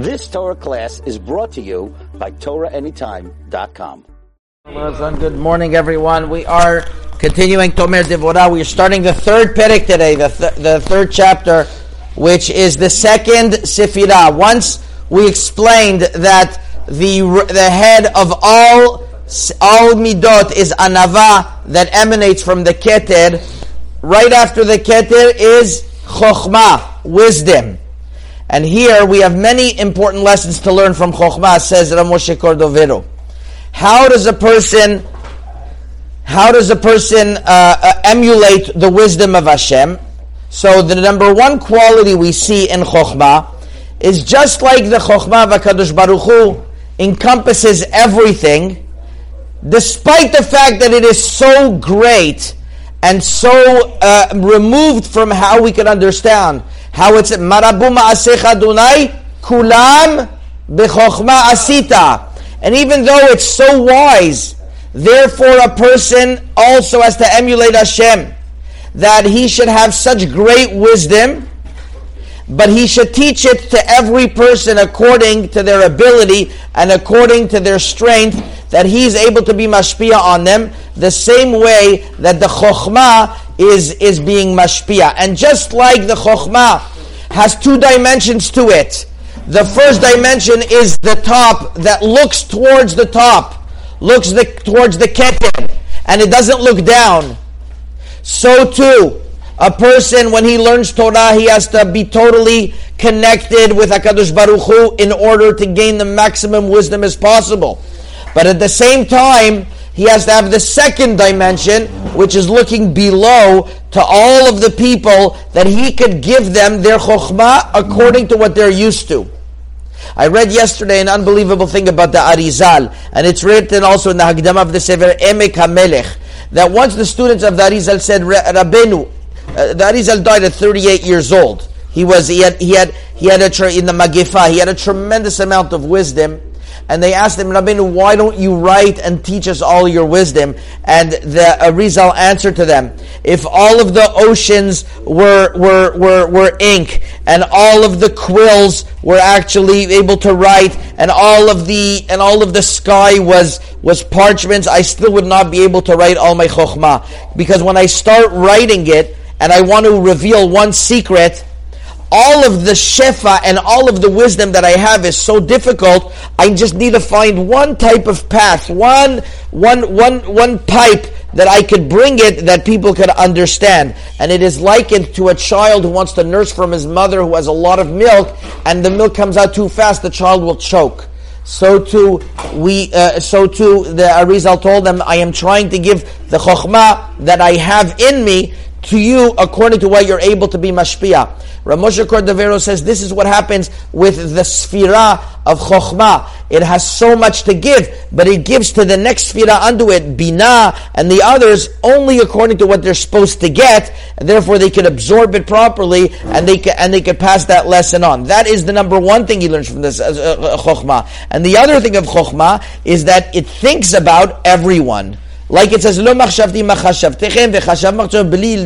This Torah class is brought to you by TorahAnytime.com. Good morning, everyone. We are continuing Tomer Devorah. We are starting the third Perek today, the, th- the third chapter, which is the second Sefirah. Once we explained that the, the head of all, all Midot is Anava that emanates from the Keter, right after the Keter is Chokhmah, wisdom. And here we have many important lessons to learn from Chokhmah, says Ramoshe Cordovero. How does a person, how does a person uh, uh, emulate the wisdom of Hashem? So the number one quality we see in Chokhmah is just like the Chokhmah of HaKadosh Baruch Hu encompasses everything, despite the fact that it is so great and so uh, removed from how we can understand how it's marabu ma'asecha dunai kulam b'chokhma asita. And even though it's so wise, therefore a person also has to emulate Hashem, that he should have such great wisdom, but he should teach it to every person according to their ability and according to their strength, that he's able to be mashpia on them, the same way that the chokhmah is, is being mashpia. And just like the chokhmah has two dimensions to it, the first dimension is the top that looks towards the top, looks the, towards the keter, and it doesn't look down. So too, a person when he learns Torah, he has to be totally connected with Hakadosh Baruch Hu in order to gain the maximum wisdom as possible. But at the same time, he has to have the second dimension, which is looking below to all of the people that he could give them their chokhmah according to what they're used to. I read yesterday an unbelievable thing about the Arizal, and it's written also in the Hakdama of the Sefer Emek HaMelech, that once the students of the Arizal said, Rabbeinu, uh, the Arizal died at 38 years old. He was, he had, he had, he had a, in the Magifa, he had a tremendous amount of wisdom, and they asked him, Rabbeinu, why don't you write and teach us all your wisdom? And the Arizal answered to them, if all of the oceans were, were, were, were ink, and all of the quills were actually able to write, and all of the, and all of the sky was, was parchments, I still would not be able to write all my chokhmah. Because when I start writing it, and I want to reveal one secret, all of the shefa and all of the wisdom that I have is so difficult. I just need to find one type of path, one, one, one, one pipe that I could bring it that people could understand. And it is likened to a child who wants to nurse from his mother who has a lot of milk, and the milk comes out too fast, the child will choke. So too, we, uh, so too, the Arizal told them, I am trying to give the chokhmah that I have in me to you according to what you're able to be mashpia. Ramosha Cordovero says this is what happens with the sphira of Chokhmah. It has so much to give, but it gives to the next sphira unto it, Bina, and the others only according to what they're supposed to get, and therefore they can absorb it properly, and they can, and they can pass that lesson on. That is the number one thing he learns from this uh, uh, Chokhmah. And the other thing of Chokhmah is that it thinks about everyone. Like it says, "Lo machshavti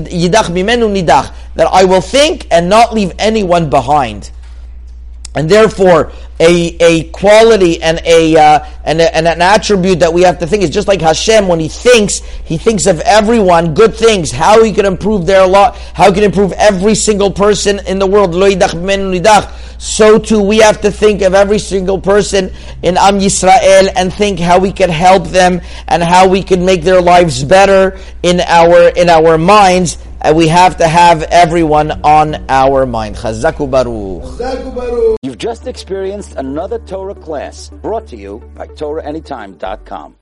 yidach nidach." That I will think and not leave anyone behind. And therefore, a, a quality and a, uh, and a, and an attribute that we have to think is just like Hashem when He thinks, He thinks of everyone good things, how He can improve their lot, how He can improve every single person in the world. So too, we have to think of every single person in Am Yisrael and think how we can help them and how we can make their lives better in our in our minds Uh, we have to have everyone on our mind. Chazaku Baruch. You've just experienced another Torah class brought to you by TorahAnytime.com.